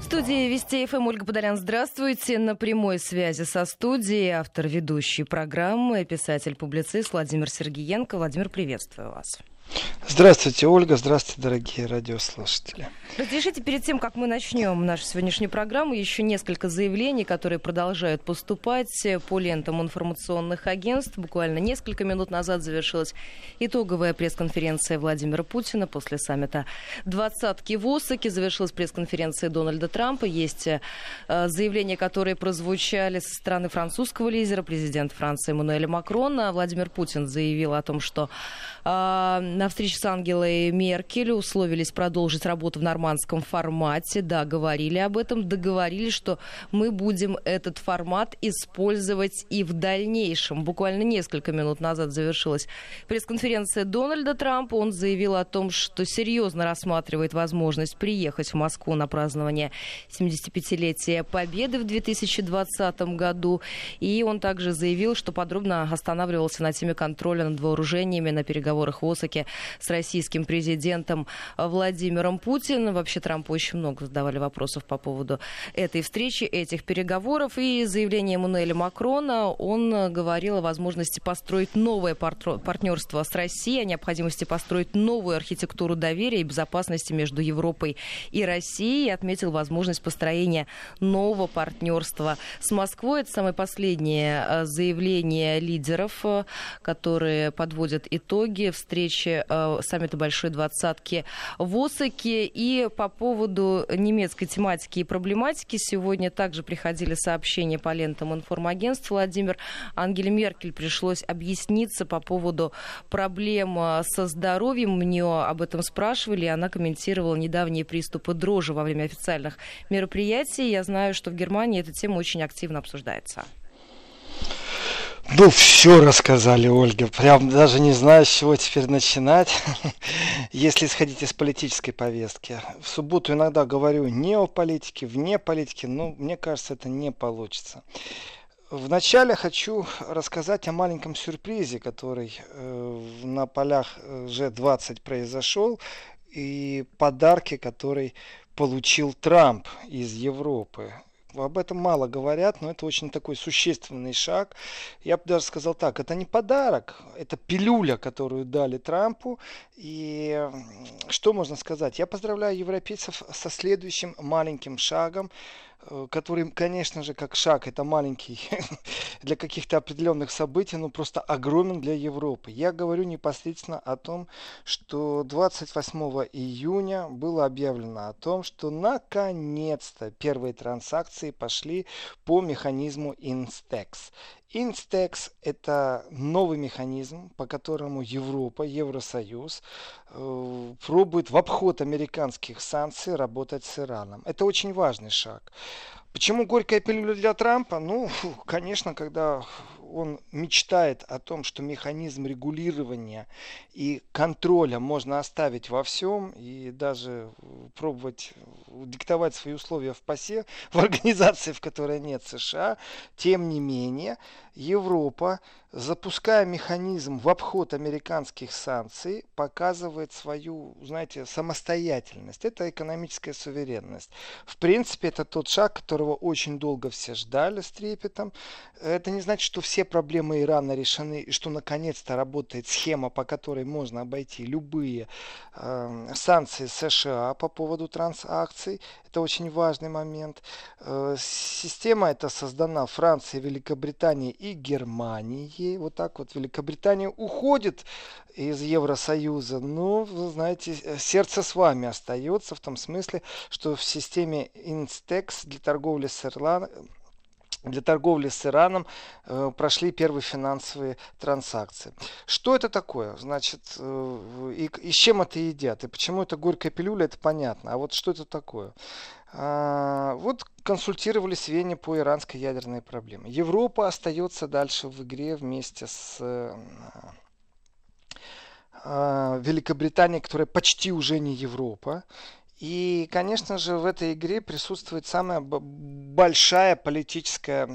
В студии Вести ФМ Ольга Подолян. Здравствуйте. На прямой связи со студией автор ведущей программы, писатель-публицист Владимир Сергеенко. Владимир, приветствую вас. Здравствуйте, Ольга. Здравствуйте, дорогие радиослушатели. Разрешите перед тем, как мы начнем нашу сегодняшнюю программу, еще несколько заявлений, которые продолжают поступать по лентам информационных агентств. Буквально несколько минут назад завершилась итоговая пресс-конференция Владимира Путина после саммита «Двадцатки в Осаке». Завершилась пресс-конференция Дональда Трампа. Есть э, заявления, которые прозвучали со стороны французского лидера, президента Франции Эммануэля Макрона. Владимир Путин заявил о том, что э, на встрече с Ангелой Меркель условились продолжить работу в нормандском формате. Да, говорили об этом, договорились, что мы будем этот формат использовать и в дальнейшем. Буквально несколько минут назад завершилась пресс-конференция Дональда Трампа. Он заявил о том, что серьезно рассматривает возможность приехать в Москву на празднование 75-летия Победы в 2020 году. И он также заявил, что подробно останавливался на теме контроля над вооружениями на переговорах в Осаке с российским президентом Владимиром Путиным. Вообще Трампу очень много задавали вопросов по поводу этой встречи, этих переговоров. И заявление Эммануэля Макрона, он говорил о возможности построить новое партнерство с Россией, о необходимости построить новую архитектуру доверия и безопасности между Европой и Россией. И отметил возможность построения нового партнерства с Москвой. Это самое последнее э, заявление лидеров, э, которые подводят итоги встречи э, саммита Большой Двадцатки в Осаке. И по поводу немецкой тематики и проблематики сегодня также приходили сообщения по лентам информагентств. Владимир Ангеле Меркель пришлось объясниться по поводу проблем э, со здоровьем. Мне об этом спрашивали, и она комментировала недавние приступы дрожи во время официальных мероприятий. Я знаю, что в Германии эта тема очень активно обсуждается. Ну, все рассказали, Ольга. Прям даже не знаю, с чего теперь начинать, если исходить из политической повестки. В субботу иногда говорю не о политике, вне политики, но мне кажется, это не получится. Вначале хочу рассказать о маленьком сюрпризе, который э, на полях G20 э, произошел, и подарки, который получил Трамп из Европы. Об этом мало говорят, но это очень такой существенный шаг. Я бы даже сказал так, это не подарок, это пилюля, которую дали Трампу. И что можно сказать? Я поздравляю европейцев со следующим маленьким шагом который, конечно же, как шаг, это маленький для каких-то определенных событий, но просто огромен для Европы. Я говорю непосредственно о том, что 28 июня было объявлено о том, что наконец-то первые транзакции пошли по механизму Instex. Instex – это новый механизм, по которому Европа, Евросоюз э, пробует в обход американских санкций работать с Ираном. Это очень важный шаг. Почему горькая пилюля для Трампа? Ну, конечно, когда он мечтает о том, что механизм регулирования и контроля можно оставить во всем и даже пробовать диктовать свои условия в ПАСЕ, в организации, в которой нет США, тем не менее, Европа, запуская механизм в обход американских санкций, показывает свою, знаете, самостоятельность. Это экономическая суверенность. В принципе, это тот шаг, которого очень долго все ждали с трепетом. Это не значит, что все проблемы Ирана решены и что наконец-то работает схема, по которой можно обойти любые э, санкции США по поводу транзакций. Это очень важный момент. Э, система эта создана Францией, Великобританией и Германией. Вот так вот Великобритания уходит из Евросоюза. Но, вы знаете, сердце с вами остается в том смысле, что в системе Instex для торговли с Ирландией для торговли с Ираном э, прошли первые финансовые транзакции. Что это такое? Значит, э, и, и с чем это едят? И почему это горькая пилюля, это понятно. А вот что это такое? А, вот консультировались в Вене по иранской ядерной проблеме. Европа остается дальше в игре вместе с э, э, Великобританией, которая почти уже не Европа. И, конечно же, в этой игре присутствует самая большая политическая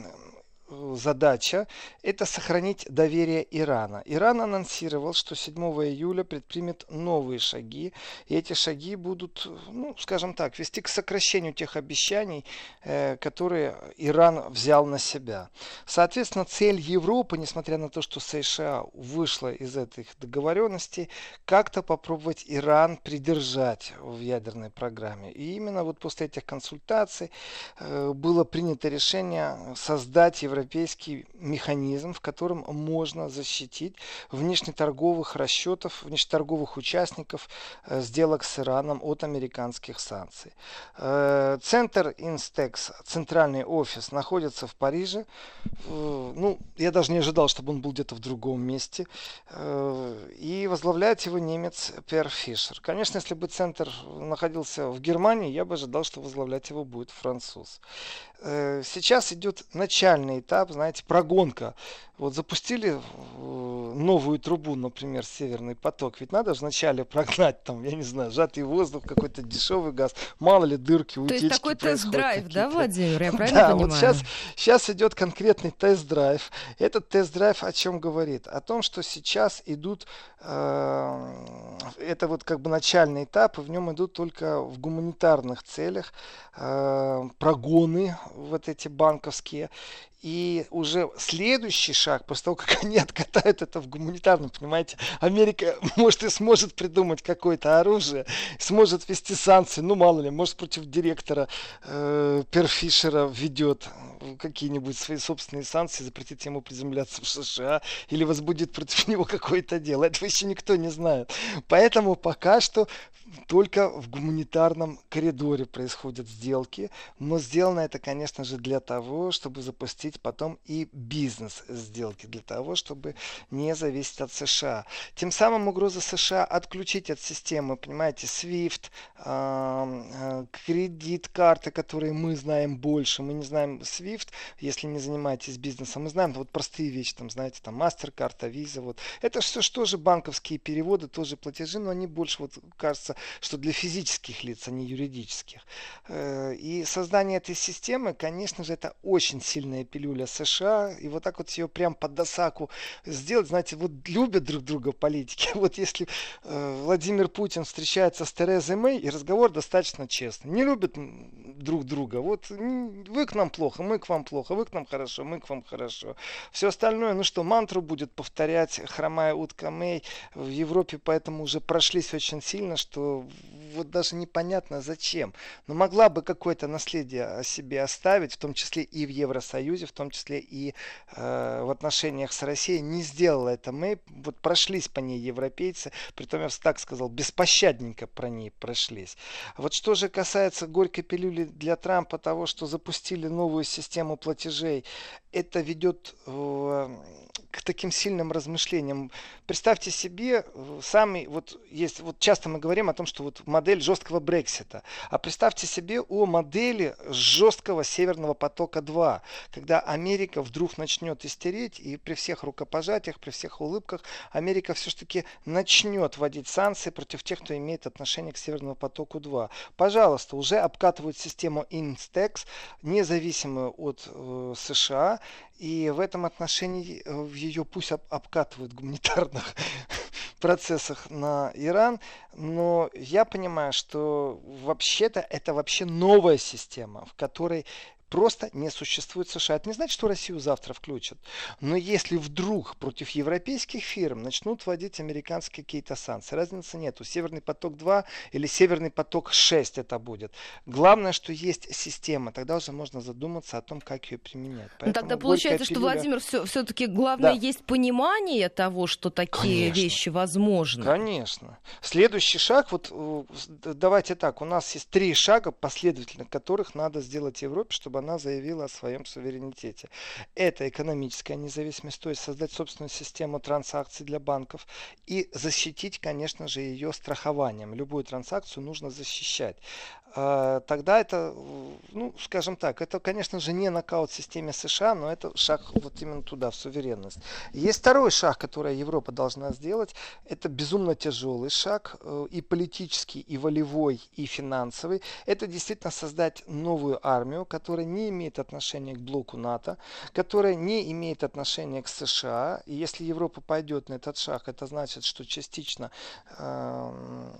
задача – это сохранить доверие Ирана. Иран анонсировал, что 7 июля предпримет новые шаги, и эти шаги будут, ну, скажем так, вести к сокращению тех обещаний, э, которые Иран взял на себя. Соответственно, цель Европы, несмотря на то, что США вышла из этих договоренностей, как-то попробовать Иран придержать в ядерной программе. И именно вот после этих консультаций э, было принято решение создать европейский механизм, в котором можно защитить внешнеторговых расчетов, внешнеторговых участников э, сделок с Ираном от американских санкций. Э, центр Инстекс, центральный офис, находится в Париже. Ну, я даже не ожидал, чтобы он был где-то в другом месте. И возглавляет его немец Пер Фишер. Конечно, если бы центр находился в Германии, я бы ожидал, что возглавлять его будет француз. Э, сейчас идет начальный этап, знаете, прогонка. Вот запустили э, новую трубу, например, Северный поток. Ведь надо вначале прогнать там, я не знаю, сжатый воздух, какой-то дешевый газ, мало ли дырки, утечки То есть такой тест-драйв, да, Владимир, я правильно да, понимаю? вот сейчас, сейчас идет конкретный тест-драйв. Этот тест-драйв о чем говорит? О том, что сейчас идут, э, это вот как бы начальный этап, и в нем идут только в гуманитарных целях э, прогоны вот эти банковские. И уже следующий шаг, после того, как они откатают это в гуманитарном, понимаете, Америка, может, и сможет придумать какое-то оружие, сможет ввести санкции, ну, мало ли, может, против директора э, Перфишера введет какие-нибудь свои собственные санкции, запретит ему приземляться в США или возбудит против него какое-то дело. Этого еще никто не знает. Поэтому пока что только в гуманитарном коридоре происходят сделки, но сделано это, конечно же, для того, чтобы запустить потом и бизнес сделки, для того, чтобы не зависеть от США. Тем самым угроза США отключить от системы, понимаете, SWIFT, э, кредит, карты, которые мы знаем больше, мы не знаем SWIFT, если не занимаетесь бизнесом, мы знаем вот простые вещи, там, знаете, там, MasterCard, Visa, вот. Это все что же банковские переводы, тоже платежи, но они больше, вот, кажется, что для физических лиц, а не юридических. Э, и создание этой системы, конечно же, это очень сильная пилюля США. И вот так вот ее прям под досаку сделать, знаете, вот любят друг друга политики. Вот если э, Владимир Путин встречается с Терезой Мэй, и разговор достаточно честный. Не любят друг друга. Вот вы к нам плохо, мы к вам плохо, вы к нам хорошо, мы к вам хорошо. Все остальное, ну что, мантру будет повторять хромая утка Мэй в Европе, поэтому уже прошлись очень сильно, что вот даже непонятно зачем. Но могла бы какое-то наследие о себе оставить, в том числе и в Евросоюзе, в том числе и э, в отношениях с Россией. Не сделала это мы. Вот прошлись по ней европейцы, притом я так сказал, беспощадненько про ней прошлись. Вот что же касается горькой пилюли для Трампа, того, что запустили новую систему платежей, это ведет э, к таким сильным размышлениям. Представьте себе, э, самый, вот есть, вот часто мы говорим о том, что вот модель жесткого Брексита, а представьте себе о модели жесткого Северного потока-2, когда Америка вдруг начнет истереть, и при всех рукопожатиях, при всех улыбках Америка все-таки начнет вводить санкции против тех, кто имеет отношение к Северному потоку-2. Пожалуйста, уже обкатывают систему Instex, независимую от э, США, и в этом отношении э, ее пусть об, обкатывают в гуманитарных процессах на Иран, но я понимаю, что вообще-то это вообще новая система, в которой просто не существует США. Это не значит, что Россию завтра включат. Но если вдруг против европейских фирм начнут вводить американские какие-то санкции, разницы нету. Северный поток-2 или Северный поток-6 это будет. Главное, что есть система. Тогда уже можно задуматься о том, как ее применять. Ну, Поэтому тогда получается, пилюля... что, Владимир, все, все-таки главное да. есть понимание того, что такие Конечно. вещи возможны. Конечно. Следующий шаг, вот э, давайте так, у нас есть три шага последовательно, которых надо сделать Европе, чтобы чтобы она заявила о своем суверенитете. Это экономическая независимость, то есть создать собственную систему транзакций для банков и защитить, конечно же, ее страхованием. Любую транзакцию нужно защищать. А, тогда это ну, скажем так, это, конечно же, не нокаут в системе США, но это шаг вот именно туда, в суверенность. Есть второй шаг, который Европа должна сделать. Это безумно тяжелый шаг, э, и политический, и волевой, и финансовый. Это действительно создать новую армию, которая не имеет отношения к блоку НАТО, которая не имеет отношения к США. И если Европа пойдет на этот шаг, это значит, что частично э,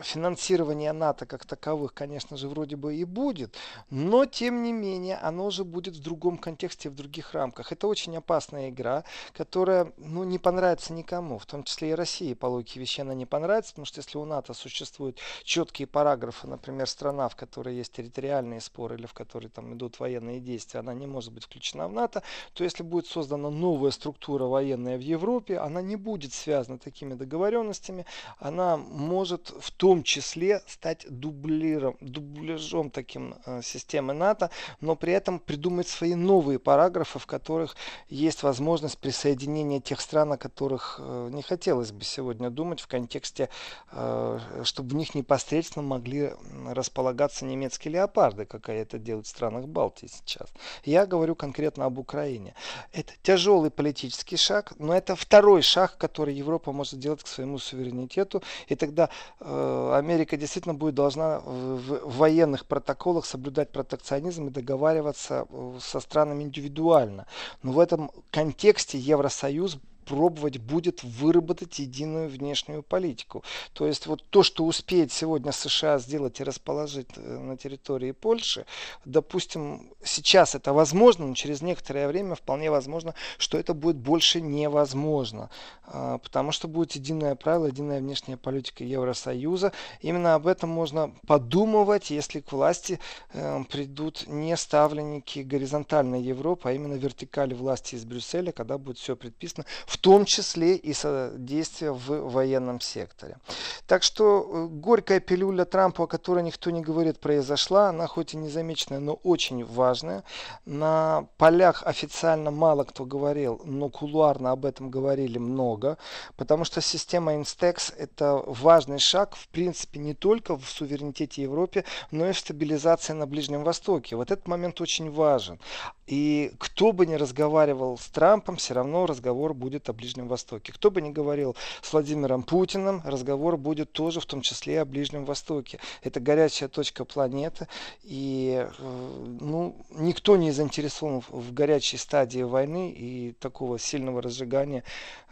финансирование НАТО как таковых, конечно же, вроде бы и будет, но тем не менее оно уже будет в другом контексте, в других рамках. Это очень опасная игра, которая ну, не понравится никому, в том числе и России по логике вещей она не понравится, потому что если у НАТО существуют четкие параграфы, например, страна, в которой есть территориальные споры или в которой там идут военные действия, она не может быть включена в НАТО, то если будет создана новая структура военная в Европе, она не будет связана такими договоренностями, она может в том числе стать дублиром, дубляжом таким э, системы НАТО, но при этом придумать свои новые параграфы, в которых есть возможность присоединения тех стран, о которых э, не хотелось бы сегодня думать в контексте, э, чтобы в них непосредственно могли располагаться немецкие леопарды, как это делают в странах Балтии сейчас. Я говорю конкретно об Украине. Это тяжелый политический шаг, но это второй шаг, который Европа может сделать к своему суверенитету. И тогда э, Америка действительно будет должна в, в военных протоколах соблюдать протекционизм и договариваться э, со странами индивидуально. Но в этом контексте Евросоюз пробовать будет выработать единую внешнюю политику. То есть вот то, что успеет сегодня США сделать и расположить э, на территории Польши, допустим, сейчас это возможно, но через некоторое время вполне возможно, что это будет больше невозможно, а, потому что будет единое правило, единая внешняя политика Евросоюза. Именно об этом можно подумывать, если к власти э, придут не ставленники горизонтальной Европы, а именно вертикали власти из Брюсселя, когда будет все предписано в том числе и содействие в военном секторе. Так что э, горькая пилюля Трампа, о которой никто не говорит, произошла. Она хоть и незамеченная, но очень важная. На полях официально мало кто говорил, но кулуарно об этом говорили много. Потому что система Instex это важный шаг, в принципе, не только в суверенитете Европы, но и в стабилизации на Ближнем Востоке. Вот этот момент очень важен. И кто бы ни разговаривал с Трампом, все равно разговор будет о Ближнем Востоке. Кто бы ни говорил с Владимиром Путиным, разговор будет тоже в том числе о Ближнем Востоке. Это горячая точка планеты. И э, ну, никто не заинтересован в горячей стадии войны и такого сильного разжигания.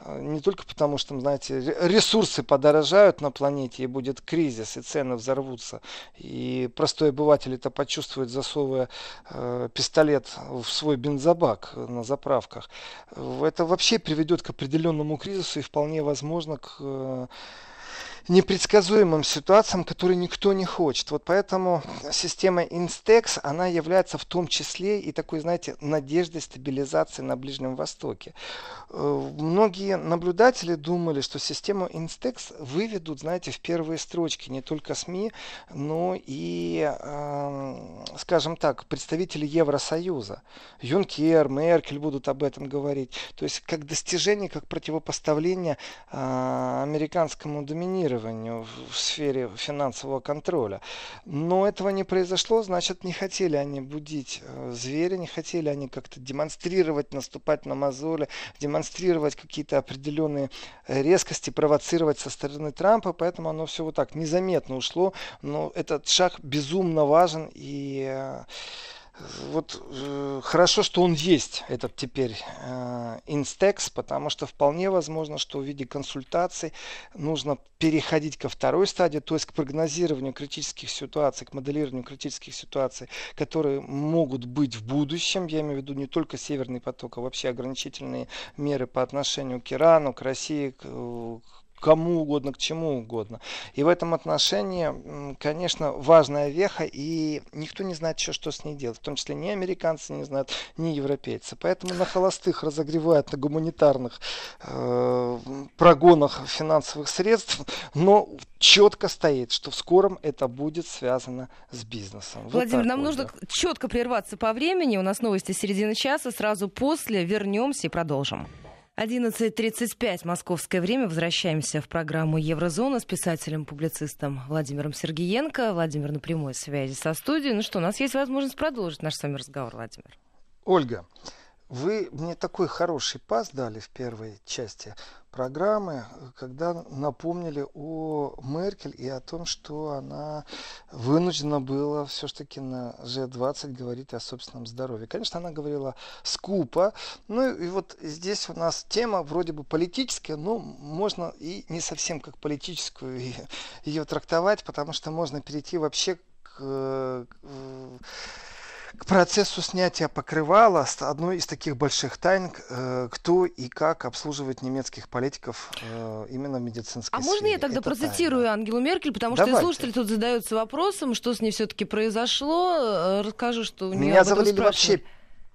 Э, не только потому, что, знаете, ресурсы подорожают на планете и будет кризис, и цены взорвутся. И простой обыватель это почувствует, засовывая э, пистолет в в свой бензобак на заправках. Это вообще приведет к определенному кризису и вполне возможно к э, непредсказуемым ситуациям, которые никто не хочет. Вот поэтому система Instex, она является в том числе и такой, знаете, надеждой стабилизации на Ближнем Востоке. Э, многие наблюдатели думали, что систему Instex выведут, знаете, в первые строчки не только СМИ, но и, э, скажем так, представители Евросоюза. Юнкер, Меркель будут об этом говорить. То есть как достижение, как противопоставление э, американскому доминированию регулированию в сфере финансового контроля. Но этого не произошло, значит, не хотели они будить э, зверя, не хотели они как-то демонстрировать, наступать на мозоли, демонстрировать какие-то определенные резкости, провоцировать со стороны Трампа, поэтому оно все вот так незаметно ушло. Но этот шаг безумно важен и э, вот э, хорошо, что он есть, этот теперь э, Instex, потому что вполне возможно, что в виде консультаций нужно переходить ко второй стадии, то есть к прогнозированию критических ситуаций, к моделированию критических ситуаций, которые могут быть в будущем. Я имею в виду не только Северный поток, а вообще ограничительные меры по отношению к Ирану, к России, к, кому угодно, к чему угодно. И в этом отношении, конечно, важная веха, и никто не знает еще, что с ней делать. В том числе ни американцы не знают, ни европейцы. Поэтому на холостых разогревают, на гуманитарных э, прогонах финансовых средств, но четко стоит, что в скором это будет связано с бизнесом. Владимир, вот нам вот, нужно да. четко прерваться по времени. У нас новости середины часа. Сразу после вернемся и продолжим. 11.35 московское время. Возвращаемся в программу «Еврозона» с писателем-публицистом Владимиром Сергеенко. Владимир на прямой связи со студией. Ну что, у нас есть возможность продолжить наш с вами разговор, Владимир. Ольга, вы мне такой хороший пас дали в первой части программы, когда напомнили о Меркель и о том, что она вынуждена была все-таки на G20 говорить о собственном здоровье. Конечно, она говорила скупо. Ну и вот здесь у нас тема вроде бы политическая, но можно и не совсем как политическую ее трактовать, потому что можно перейти вообще к к процессу снятия покрывала одной из таких больших тайн, э, кто и как обслуживает немецких политиков э, именно в медицинской А сфере. можно я тогда Это процитирую тайна. Ангелу Меркель, потому Давайте. что слушатели тут задаются вопросом, что с ней все-таки произошло. Э, Расскажу, что у нее Меня завалили вообще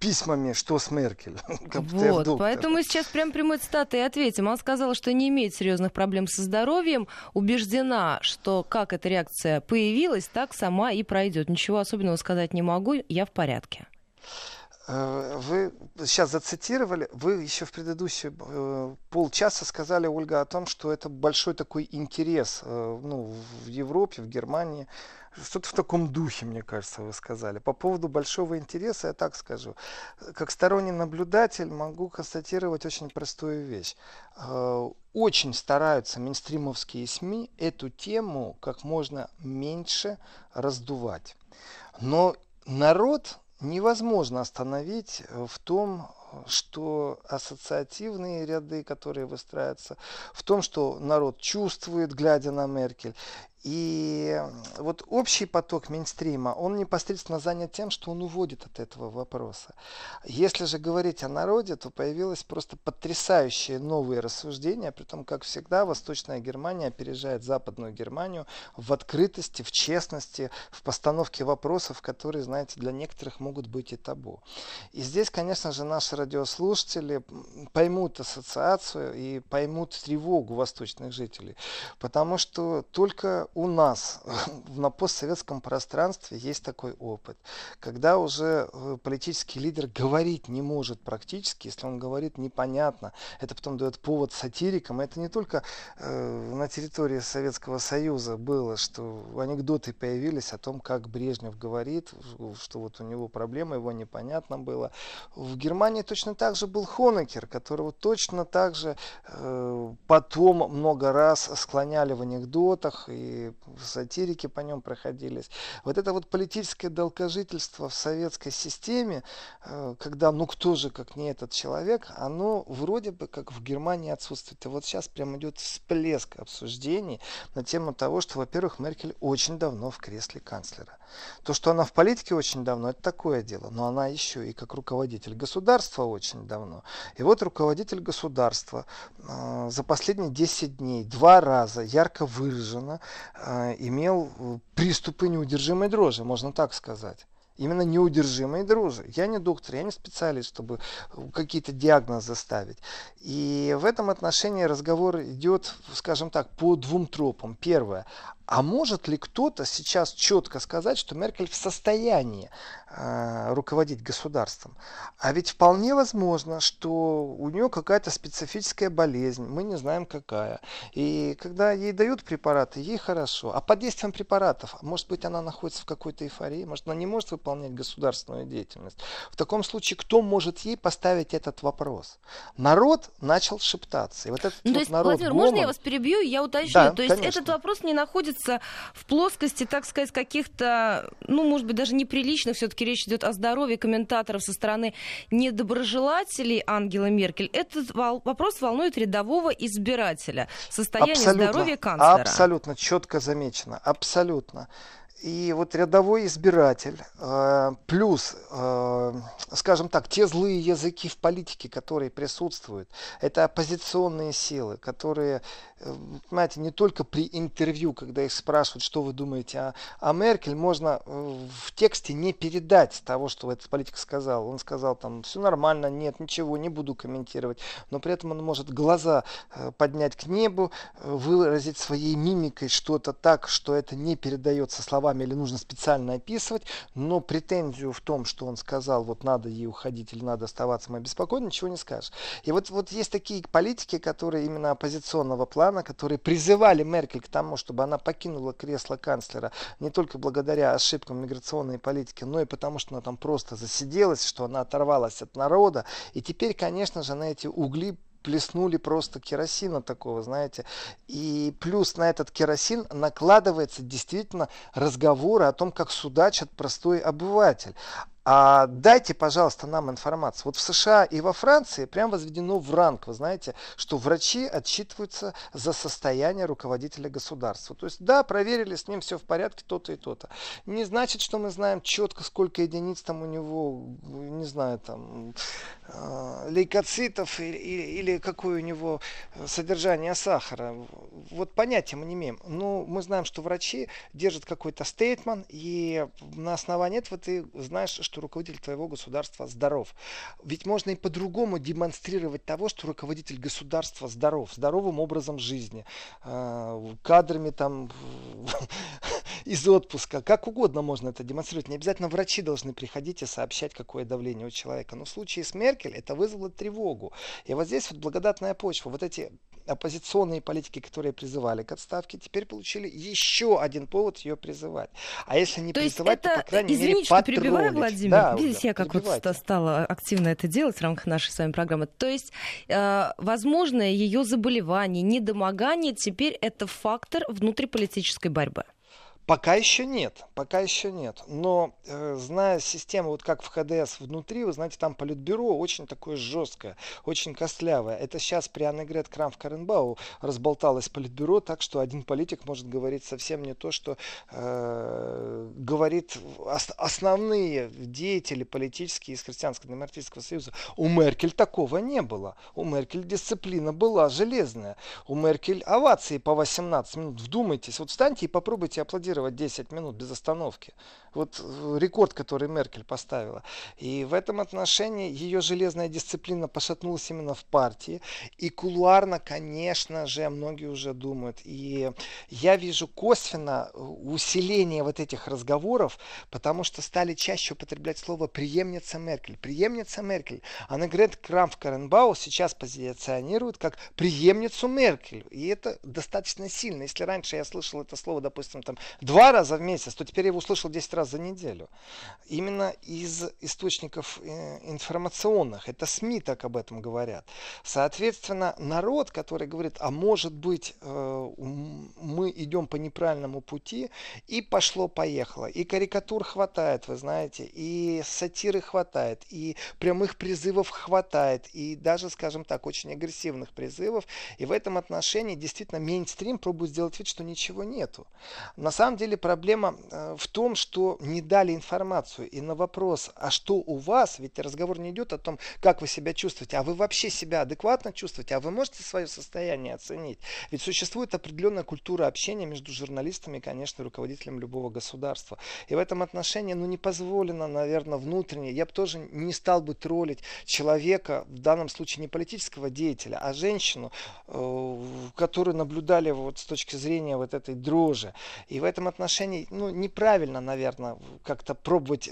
письмами, что с Меркель. Вот, поэтому мы сейчас прям прямой цитатой и ответим. Она сказала, что не имеет серьезных проблем со здоровьем, убеждена, что как эта реакция появилась, так сама и пройдет. Ничего особенного сказать не могу, я в порядке. Э, Вы сейчас зацитировали, вы еще в предыдущие э, полчаса сказали, Ольга, о том, что это большой такой интерес э, ну, в Европе, в Германии. Что-то в таком духе, мне кажется, вы сказали. По поводу большого интереса я так скажу. Как сторонний наблюдатель могу констатировать очень простую вещь. Э, Очень стараются мейнстримовские СМИ эту тему как можно меньше раздувать. Но народ невозможно остановить в том, что ассоциативные ряды, которые выстраиваются, в том, что народ чувствует, глядя на Меркель. И вот общий поток мейнстрима, он непосредственно занят тем, что он уводит от этого вопроса. Если же говорить о народе, то появилось просто потрясающие новые рассуждения, при том, как всегда, Восточная Германия опережает Западную Германию в открытости, в честности, в постановке вопросов, которые, знаете, для некоторых могут быть и табу. И здесь, конечно же, наши радиослушатели поймут ассоциацию и поймут тревогу восточных жителей, потому что только у нас на постсоветском пространстве есть такой опыт, когда уже э, политический лидер говорить не может практически, если он говорит непонятно, это потом дает повод сатирикам. Это не только э, на территории Советского Союза было, что анекдоты появились о том, как Брежнев говорит, что вот у него проблема, его непонятно было. В Германии точно так же был Хонекер, которого точно так же э, потом много раз склоняли в анекдотах и сатирики по нем проходились. Вот это вот политическое долгожительство в советской системе, э, когда ну кто же, как не этот человек, оно вроде бы как в Германии отсутствует. И вот сейчас прям идет всплеск обсуждений на тему того, что, во-первых, Меркель очень давно в кресле канцлера. То, что она в политике очень давно, это такое дело. Но она еще и как руководитель государства очень давно. И вот руководитель государства э, за последние 10 дней два раза ярко выраженно э, имел э, приступы неудержимой дрожи, можно так сказать. Именно неудержимой дрожи. Я не доктор, я не специалист, чтобы какие-то диагнозы ставить. И в этом отношении разговор идет, скажем так, по двум тропам. Первое. А может ли кто-то сейчас четко сказать, что Меркель в состоянии э, руководить государством? А ведь вполне возможно, что у нее какая-то специфическая болезнь, мы не знаем какая. И когда ей дают препараты, ей хорошо. А под действием препаратов, может быть, она находится в какой-то эйфории, может, она не может выполнять государственную деятельность. В таком случае, кто может ей поставить этот вопрос? Народ начал шептаться. И вот этот Ну, вот то есть, народ Владимир, гомон- можно я вас перебью? Я уточню. Да, то есть конечно. этот вопрос не находится в плоскости, так сказать, каких-то, ну, может быть, даже неприличных, все-таки речь идет о здоровье комментаторов со стороны недоброжелателей Ангелы Меркель. Этот вопрос волнует рядового избирателя. Состояние здоровья канцлера. Абсолютно четко замечено. Абсолютно. И вот рядовой избиратель, э, плюс, э, скажем так, те злые языки в политике, которые присутствуют, это оппозиционные силы, которые, э, понимаете, не только при интервью, когда их спрашивают, что вы думаете о, о Меркель, можно в тексте не передать того, что этот политик сказал. Он сказал там, все нормально, нет, ничего, не буду комментировать. Но при этом он может глаза поднять к небу, выразить своей мимикой что-то так, что это не передается словами словами или нужно специально описывать, но претензию в том, что он сказал, вот надо ей уходить или надо оставаться, мы обеспокоены, ничего не скажешь. И вот, вот есть такие политики, которые именно оппозиционного плана, которые призывали Меркель к тому, чтобы она покинула кресло канцлера не только благодаря ошибкам миграционной политики, но и потому, что она там просто засиделась, что она оторвалась от народа. И теперь, конечно же, на эти угли плеснули просто керосина такого, знаете. И плюс на этот керосин накладывается действительно разговоры о том, как судачат простой обыватель. А дайте, пожалуйста, нам информацию. Вот в США и во Франции прям возведено в ранг, вы знаете, что врачи отчитываются за состояние руководителя государства. То есть, да, проверили, с ним все в порядке, то-то и то-то. Не значит, что мы знаем четко, сколько единиц там у него, не знаю, там, э, лейкоцитов или, или какое у него содержание сахара. Вот понятия мы не имеем. Но мы знаем, что врачи держат какой-то стейтмент, и на основании этого ты знаешь, что руководитель твоего государства здоров. Ведь можно и по-другому демонстрировать того, что руководитель государства здоров, здоровым образом жизни, э, кадрами там из отпуска, как угодно можно это демонстрировать. Не обязательно врачи должны приходить и сообщать, какое давление у человека. Но в случае с Меркель это вызвало тревогу. И вот здесь вот благодатная почва. Вот эти оппозиционные политики, которые призывали к отставке, теперь получили еще один повод ее призывать. А если не То призывать, это, то, по крайней извините, мере, что перебиваю, Владимир. Да, Видите, я как вот стала активно это делать в рамках нашей с вами программы. То есть, э, возможно, ее заболевание, недомогание теперь это фактор внутриполитической борьбы. Пока еще нет, пока еще нет. Но э, зная систему, вот как в ХДС внутри, вы знаете, там политбюро очень такое жесткое, очень костлявое. Это сейчас при Аннегрет Крамф Каренбау разболталось политбюро, так что один политик может говорить совсем не то, что э, говорит ос- основные деятели политические из Христианско-демократического союза. У Меркель такого не было. У Меркель дисциплина была железная. У Меркель овации по 18 минут. Вдумайтесь, вот встаньте и попробуйте аплодировать аплодировать 10 минут без остановки. Вот э, рекорд, который Меркель поставила. И в этом отношении ее железная дисциплина пошатнулась именно в партии. И кулуарно, конечно же, многие уже думают. И я вижу косвенно э, усиление вот этих разговоров, потому что стали чаще употреблять слово преемница Меркель. Преемница Меркель. Говорит, Крамф Каренбау сейчас позиционирует как преемницу Меркель. И это достаточно сильно. Если раньше я слышал это слово, допустим, там два раза в месяц, то теперь я его услышал 10 раз за неделю. Именно из источников э, информационных. Это СМИ так об этом говорят. Соответственно, народ, который говорит, а может быть э, мы идем по неправильному пути, и пошло-поехало. И карикатур хватает, вы знаете, и сатиры хватает, и прямых призывов хватает, и даже, скажем так, очень агрессивных призывов. И в этом отношении действительно мейнстрим пробует сделать вид, что ничего нету. На самом самом деле проблема э, в том, что не дали информацию. И на вопрос, а что у вас, ведь разговор не идет о том, как вы себя чувствуете, а вы вообще себя адекватно чувствуете, а вы можете свое состояние оценить. Ведь существует определенная культура общения между журналистами и, конечно, руководителем любого государства. И в этом отношении, ну, не позволено, наверное, внутренне. Я бы тоже не стал бы троллить человека, в данном случае не политического деятеля, а женщину, э, которую наблюдали вот с точки зрения вот этой дрожи. И в этом этом отношении ну, неправильно, наверное, как-то пробовать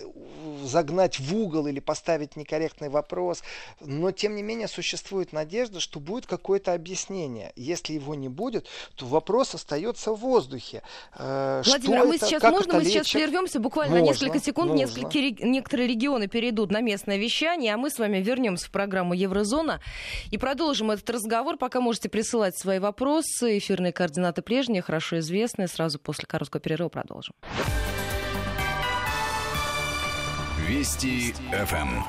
загнать в угол или поставить некорректный вопрос. Но, тем не менее, существует надежда, что будет какое-то объяснение. Если его не будет, то вопрос остается в воздухе. Э, Владимир, что а мы это, сейчас можно, мы сейчас прервемся буквально можно, несколько секунд, несколько, некоторые регионы перейдут на местное вещание, а мы с вами вернемся в программу Еврозона и продолжим этот разговор. Пока можете присылать свои вопросы. Эфирные координаты прежние, хорошо известные. Сразу после короткого перерыва продолжим. Вести ФМ.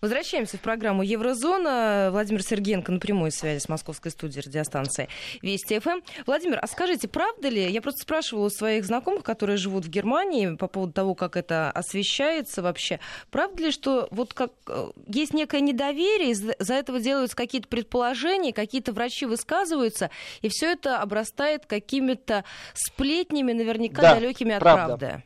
Возвращаемся в программу Еврозона. Владимир Сергеенко на прямой связи с московской студией радиостанции Вести ФМ. Владимир, а скажите, правда ли, я просто спрашивала у своих знакомых, которые живут в Германии, по поводу того, как это освещается вообще, правда ли, что вот как э, есть некое недоверие, из-за этого делаются какие-то предположения, какие-то врачи высказываются, и все это обрастает какими-то сплетнями, наверняка да, далекими от правда. правды?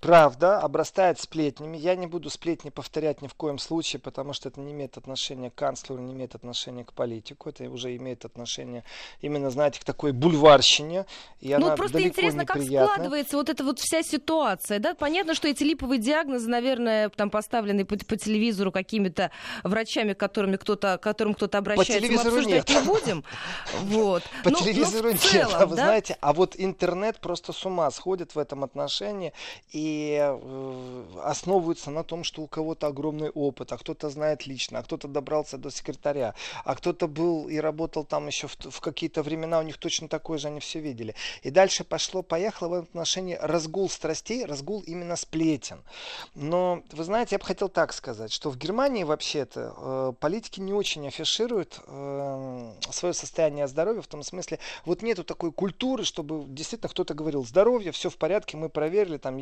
Правда обрастает сплетнями. Я не буду сплетни повторять ни в коем случае, потому что это не имеет отношения к канцлеру, не имеет отношения к политику. Это уже имеет отношение именно, знаете, к такой бульварщине. И ну, она просто интересно, неприятна. как складывается вот эта вот вся ситуация. Да? Понятно, что эти липовые диагнозы, наверное, там поставлены по, по телевизору какими-то врачами, которыми кто-то, к которым кто-то обращается. По телевизору Мы нет. не будем. Вот. По но, телевизору но целом, нет, а вы да? знаете, а вот интернет просто с ума сходит в этом отношении. И э, основываются на том, что у кого-то огромный опыт, а кто-то знает лично, а кто-то добрался до секретаря, а кто-то был и работал там еще в, в какие-то времена, у них точно такое же, они все видели. И дальше пошло-поехало в этом отношении разгул страстей, разгул именно сплетен. Но, вы знаете, я бы хотел так сказать, что в Германии вообще-то э, политики не очень афишируют э, свое состояние здоровья, в том смысле, вот нету такой культуры, чтобы действительно кто-то говорил, здоровье, все в порядке, мы проверили, там,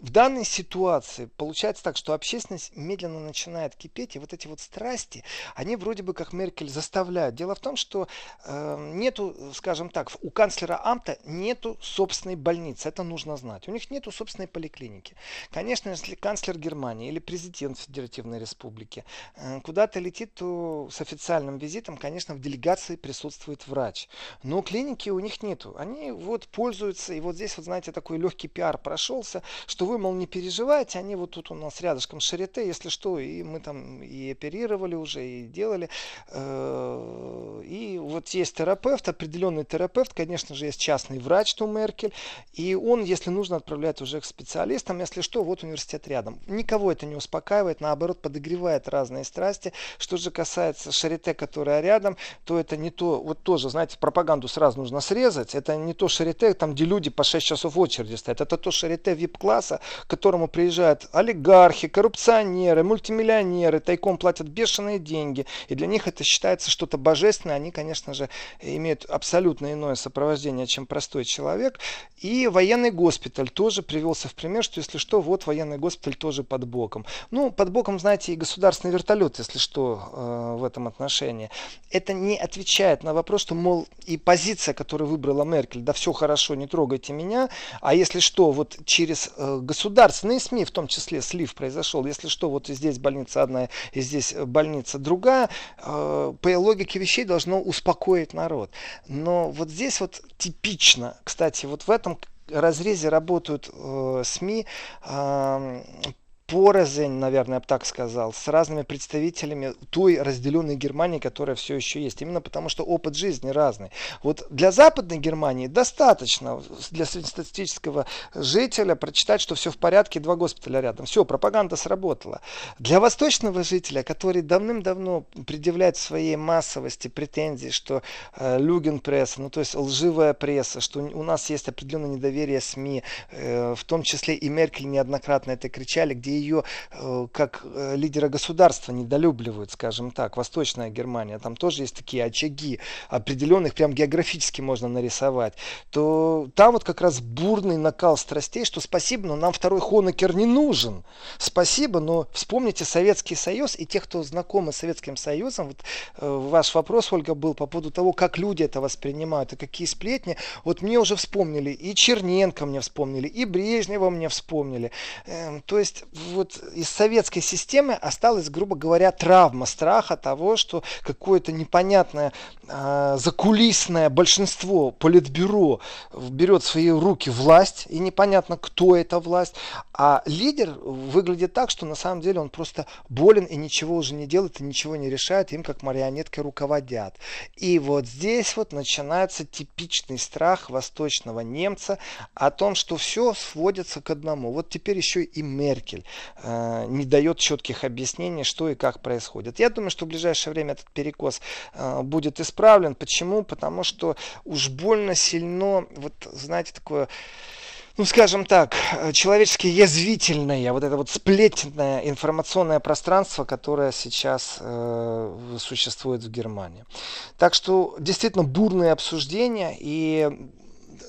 в данной ситуации получается так, что общественность медленно начинает кипеть, и вот эти вот страсти, они вроде бы как Меркель заставляют. Дело в том, что э, нету, скажем так, у канцлера Амта нету собственной больницы, это нужно знать. У них нету собственной поликлиники. Конечно, если канцлер Германии или президент Федеративной Республики э, куда-то летит, то с официальным визитом, конечно, в делегации присутствует врач. Но клиники у них нету. Они вот пользуются, и вот здесь вот, знаете, такой легкий пиар прошелся, что вы, мол, не переживайте, они вот тут у нас рядышком Шарите, если что, и мы там и оперировали уже, и делали. Э, и вот есть терапевт, определенный терапевт, конечно же, есть частный врач Ту Меркель, и он, если нужно, отправляет уже к специалистам, если что, вот университет рядом. Никого это не успокаивает, наоборот, подогревает разные страсти. Что же касается Шарите, которая рядом, то это не то, вот тоже, знаете, пропаганду сразу нужно срезать, это не то Шарите, там, где люди по 6 часов в очереди стоят, это то Шарите VIP-класса, к которому приезжают олигархи, коррупционеры, мультимиллионеры, тайком платят бешеные деньги. И для них это считается что-то божественное. Они, конечно же, имеют абсолютно иное сопровождение, чем простой человек. И военный госпиталь тоже привелся в пример, что если что, вот военный госпиталь тоже под боком. Ну, под боком, знаете, и государственный вертолет, если что, э, в этом отношении. Это не отвечает на вопрос, что, мол, и позиция, которую выбрала Меркель, да все хорошо, не трогайте меня, а если что, вот через э, государственные СМИ, в том числе слив произошел, если что, вот здесь больница одна и здесь больница другая, э, по логике вещей должно успокоить народ. Но вот здесь вот типично, кстати, вот в этом разрезе работают э, СМИ э, порознь, наверное, я бы так сказал, с разными представителями той разделенной Германии, которая все еще есть. Именно потому, что опыт жизни разный. Вот для Западной Германии достаточно для среднестатистического жителя прочитать, что все в порядке, два госпиталя рядом. Все, пропаганда сработала. Для восточного жителя, который давным-давно предъявляет своей массовости претензии, что э, люгенпресса, ну то есть лживая пресса, что у нас есть определенное недоверие СМИ, э, в том числе и Меркель неоднократно это кричали, где ее э, как э, лидера государства недолюбливают, скажем так, Восточная Германия, там тоже есть такие очаги определенных, прям географически можно нарисовать, то там вот как раз бурный накал страстей, что спасибо, но нам второй Хонекер не нужен. Спасибо, но вспомните Советский Союз и тех, кто знакомы с Советским Союзом, вот э, ваш вопрос, Ольга, был по поводу того, как люди это воспринимают и какие сплетни. Вот мне уже вспомнили, и Черненко мне вспомнили, и Брежнева мне вспомнили. Эм, то есть вот из советской системы осталась, грубо говоря, травма страха того, что какое-то непонятное э, закулисное большинство политбюро берет в свои руки власть, и непонятно, кто эта власть, а лидер выглядит так, что на самом деле он просто болен и ничего уже не делает, и ничего не решает, им как марионеткой руководят. И вот здесь вот начинается типичный страх восточного немца о том, что все сводится к одному. Вот теперь еще и Меркель э, не дает четких объяснений, что и как происходит. Я думаю, что в ближайшее время этот перекос э, будет исправлен. Почему? Потому что уж больно сильно, вот знаете, такое ну, скажем так, человечески язвительное, вот это вот сплетенное информационное пространство, которое сейчас э, существует в Германии. Так что действительно бурные обсуждения и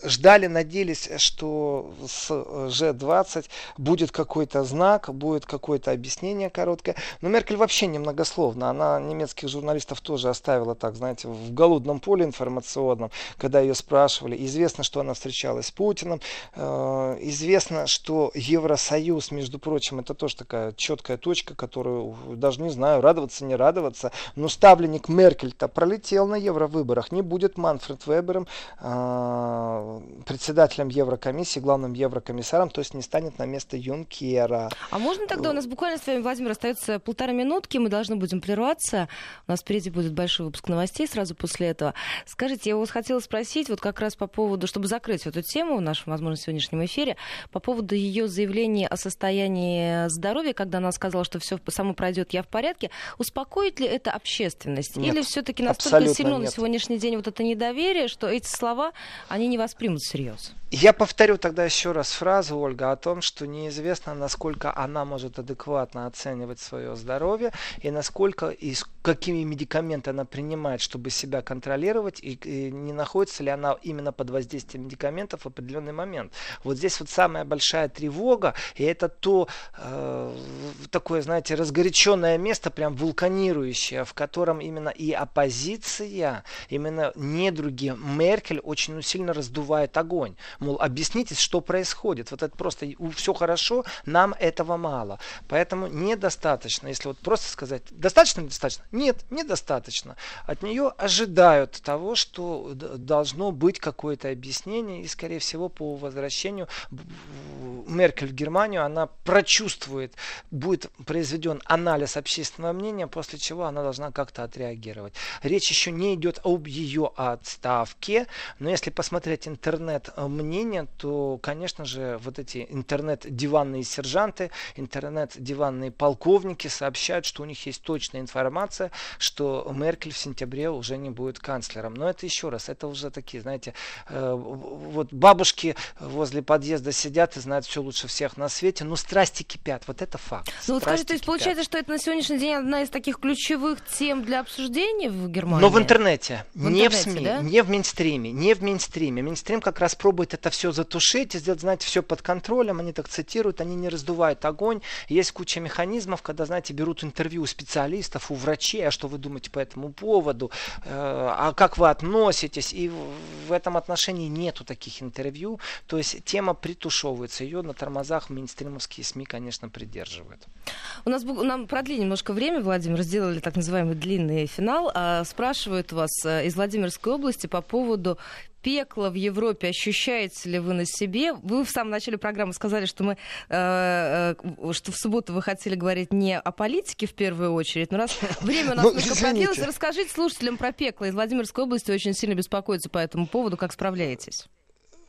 ждали, надеялись, что с G20 будет какой-то знак, будет какое-то объяснение короткое. Но Меркель вообще немногословно. Она немецких журналистов тоже оставила так, знаете, в голодном поле информационном, когда ее спрашивали. Известно, что она встречалась с Путиным. Э, известно, что Евросоюз, между прочим, это тоже такая четкая точка, которую даже не знаю, радоваться, не радоваться. Но ставленник Меркель-то пролетел на евровыборах. Не будет Манфред Вебером э, председателем Еврокомиссии, главным еврокомиссаром, то есть не станет на место Юнкера. А можно тогда у нас буквально с вами, Владимир, остается полтора минутки, мы должны будем прерваться. У нас впереди будет большой выпуск новостей сразу после этого. Скажите, я вас хотела спросить вот как раз по поводу, чтобы закрыть эту тему в нашем, возможно, сегодняшнем эфире, по поводу ее заявления о состоянии здоровья, когда она сказала, что все само пройдет, я в порядке. Успокоит ли это общественность? Нет, Или все-таки настолько сильно нет. на сегодняшний день вот это недоверие, что эти слова, они не negócio primo do Serioso. Я повторю тогда еще раз фразу, Ольга, о том, что неизвестно, насколько она может адекватно оценивать свое здоровье и насколько и какими медикаментами она принимает, чтобы себя контролировать, и, и не находится ли она именно под воздействием медикаментов в определенный момент. Вот здесь вот самая большая тревога, и это то э, такое, знаете, разгоряченное место, прям вулканирующее, в котором именно и оппозиция, именно недруги Меркель очень сильно раздувает огонь. Мол, объясните, что происходит. Вот это просто все хорошо, нам этого мало. Поэтому недостаточно, если вот просто сказать, достаточно, недостаточно? Нет, недостаточно. От нее ожидают того, что должно быть какое-то объяснение, и, скорее всего, по возвращению Меркель в Германию, она прочувствует, будет произведен анализ общественного мнения, после чего она должна как-то отреагировать. Речь еще не идет об ее отставке, но если посмотреть интернет-мнение, то, конечно же, вот эти интернет-диванные сержанты, интернет-диванные полковники сообщают, что у них есть точная информация, что Меркель в сентябре уже не будет канцлером. Но это еще раз, это уже такие, знаете, э, вот бабушки возле подъезда сидят и знают все лучше всех на свете, но страсти кипят. Вот это факт. Ну вот скажите, то есть кипят. получается, что это на сегодняшний день одна из таких ключевых тем для обсуждения в Германии? Но в интернете, В не интернете, в СМИ, да? не в мейнстриме, не в мейнстриме. Мейнстрим как раз пробует это все затушить сделать, знаете, все под контролем. Они так цитируют, они не раздувают огонь. Есть куча механизмов, когда, знаете, берут интервью у специалистов, у врачей, а что вы думаете по этому поводу, э, а как вы относитесь. И в- этом отношении нету таких интервью. То есть тема притушевывается. Ее на тормозах мейнстримовские СМИ, конечно, придерживают. У нас нам продлили немножко время, Владимир, сделали так называемый длинный финал. А, спрашивают вас э, из Владимирской области по поводу пекла в Европе. Ощущаете ли вы на себе? Вы в самом начале программы сказали, что мы, э, э, что в субботу вы хотели говорить не о политике в первую очередь, но раз время у нас Ну, немножко извините. продлилось, расскажите слушателям про пекло. Из Владимирской области очень сильно беспокоятся по этому поводу. Как справляетесь?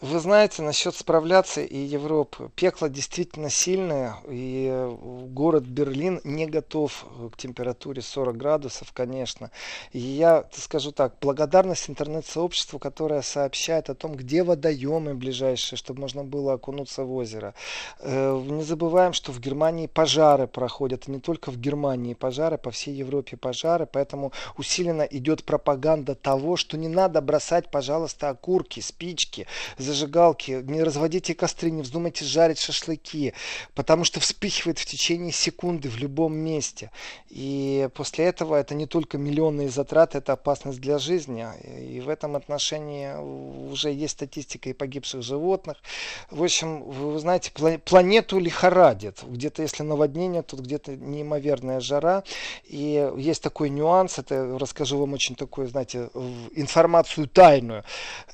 Вы знаете, насчет справляться и Европы. Пекло действительно сильное, и э, город Берлин не готов э, к температуре 40 градусов, конечно. И я скажу так, благодарность интернет-сообществу, которое сообщает о том, где водоемы ближайшие, чтобы можно было окунуться в озеро. Э, Не забываем, что в Германии пожары проходят, и не только в Германии пожары, по всей Европе пожары, поэтому усиленно идет пропаганда того, что не надо бросать, пожалуйста, окурки, спички, зажигалки, не разводите костры, не вздумайте жарить шашлыки, потому что вспыхивает в течение секунды в любом месте. И после этого это не только миллионные затраты, это опасность для жизни. И в этом отношении уже есть статистика и погибших животных. В общем, вы знаете, пла- планету лихорадит. Где-то если наводнение, тут где-то неимоверная жара. И есть такой нюанс, это расскажу вам очень такую, знаете, информацию тайную.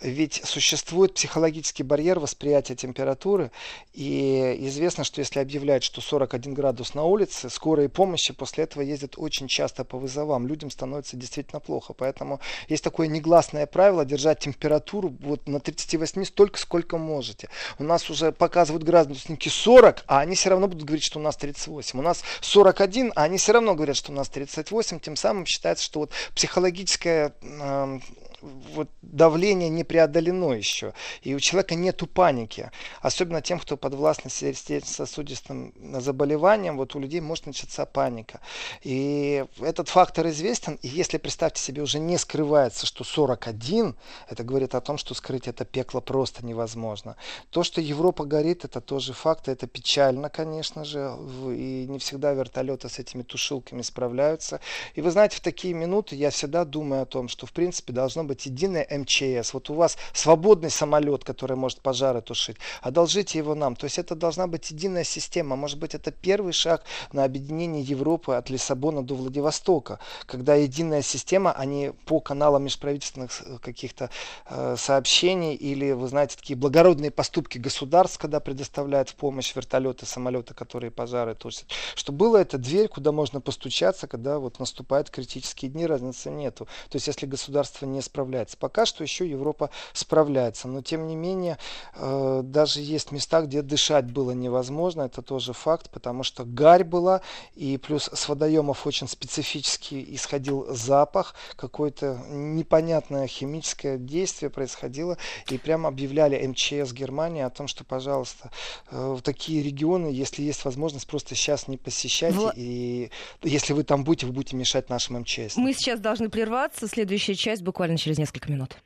Ведь существует психологический барьер восприятия температуры. И известно, что если объявляют, что 41 градус на улице, скорые помощи после этого ездят очень часто по вызовам. Людям становится действительно плохо. Поэтому есть такое негласное правило держать температуру вот на 38 столько, сколько можете. У нас уже показывают градусники 40, а они все равно будут говорить, что у нас 38. У нас 41, а они все равно говорят, что у нас 38. Тем самым считается, что вот психологическое эм, вот давление не преодолено еще. И у человека нету паники. Особенно тем, кто подвластен сердечно-сосудистым заболеваниям, вот у людей может начаться паника. И этот фактор известен. И если, представьте себе, уже не скрывается, что 41, это говорит о том, что скрыть это пекло просто невозможно. То, что Европа горит, это тоже факт. Это печально, конечно же. И не всегда вертолеты с этими тушилками справляются. И вы знаете, в такие минуты я всегда думаю о том, что в принципе должно быть единое МЧС. Вот у вас свободный самолет, который может пожары тушить. Одолжите его нам. То есть это должна быть единая система. Может быть, это первый шаг на объединение Европы от Лиссабона до Владивостока, когда единая система, а не по каналам межправительственных э, каких-то э, сообщений или, вы знаете, такие благородные поступки государств, когда предоставляют в помощь вертолеты, самолеты, которые пожары тушат. Что было это дверь, куда можно постучаться, когда вот наступают критические дни, разницы нету. То есть если государство не справляется. Пока что еще Европа справляется, но тем не менее э, даже есть места, где дышать было невозможно, это тоже факт, потому что гарь была, и плюс с водоемов очень специфически исходил запах, какое-то непонятное химическое действие происходило, и прямо объявляли МЧС Германии о том, что, пожалуйста, э, в такие регионы, если есть возможность, просто сейчас не посещайте, Вла... и если вы там будете, вы будете мешать нашим МЧС. Мы сейчас должны прерваться, следующая часть буквально через несколько минут.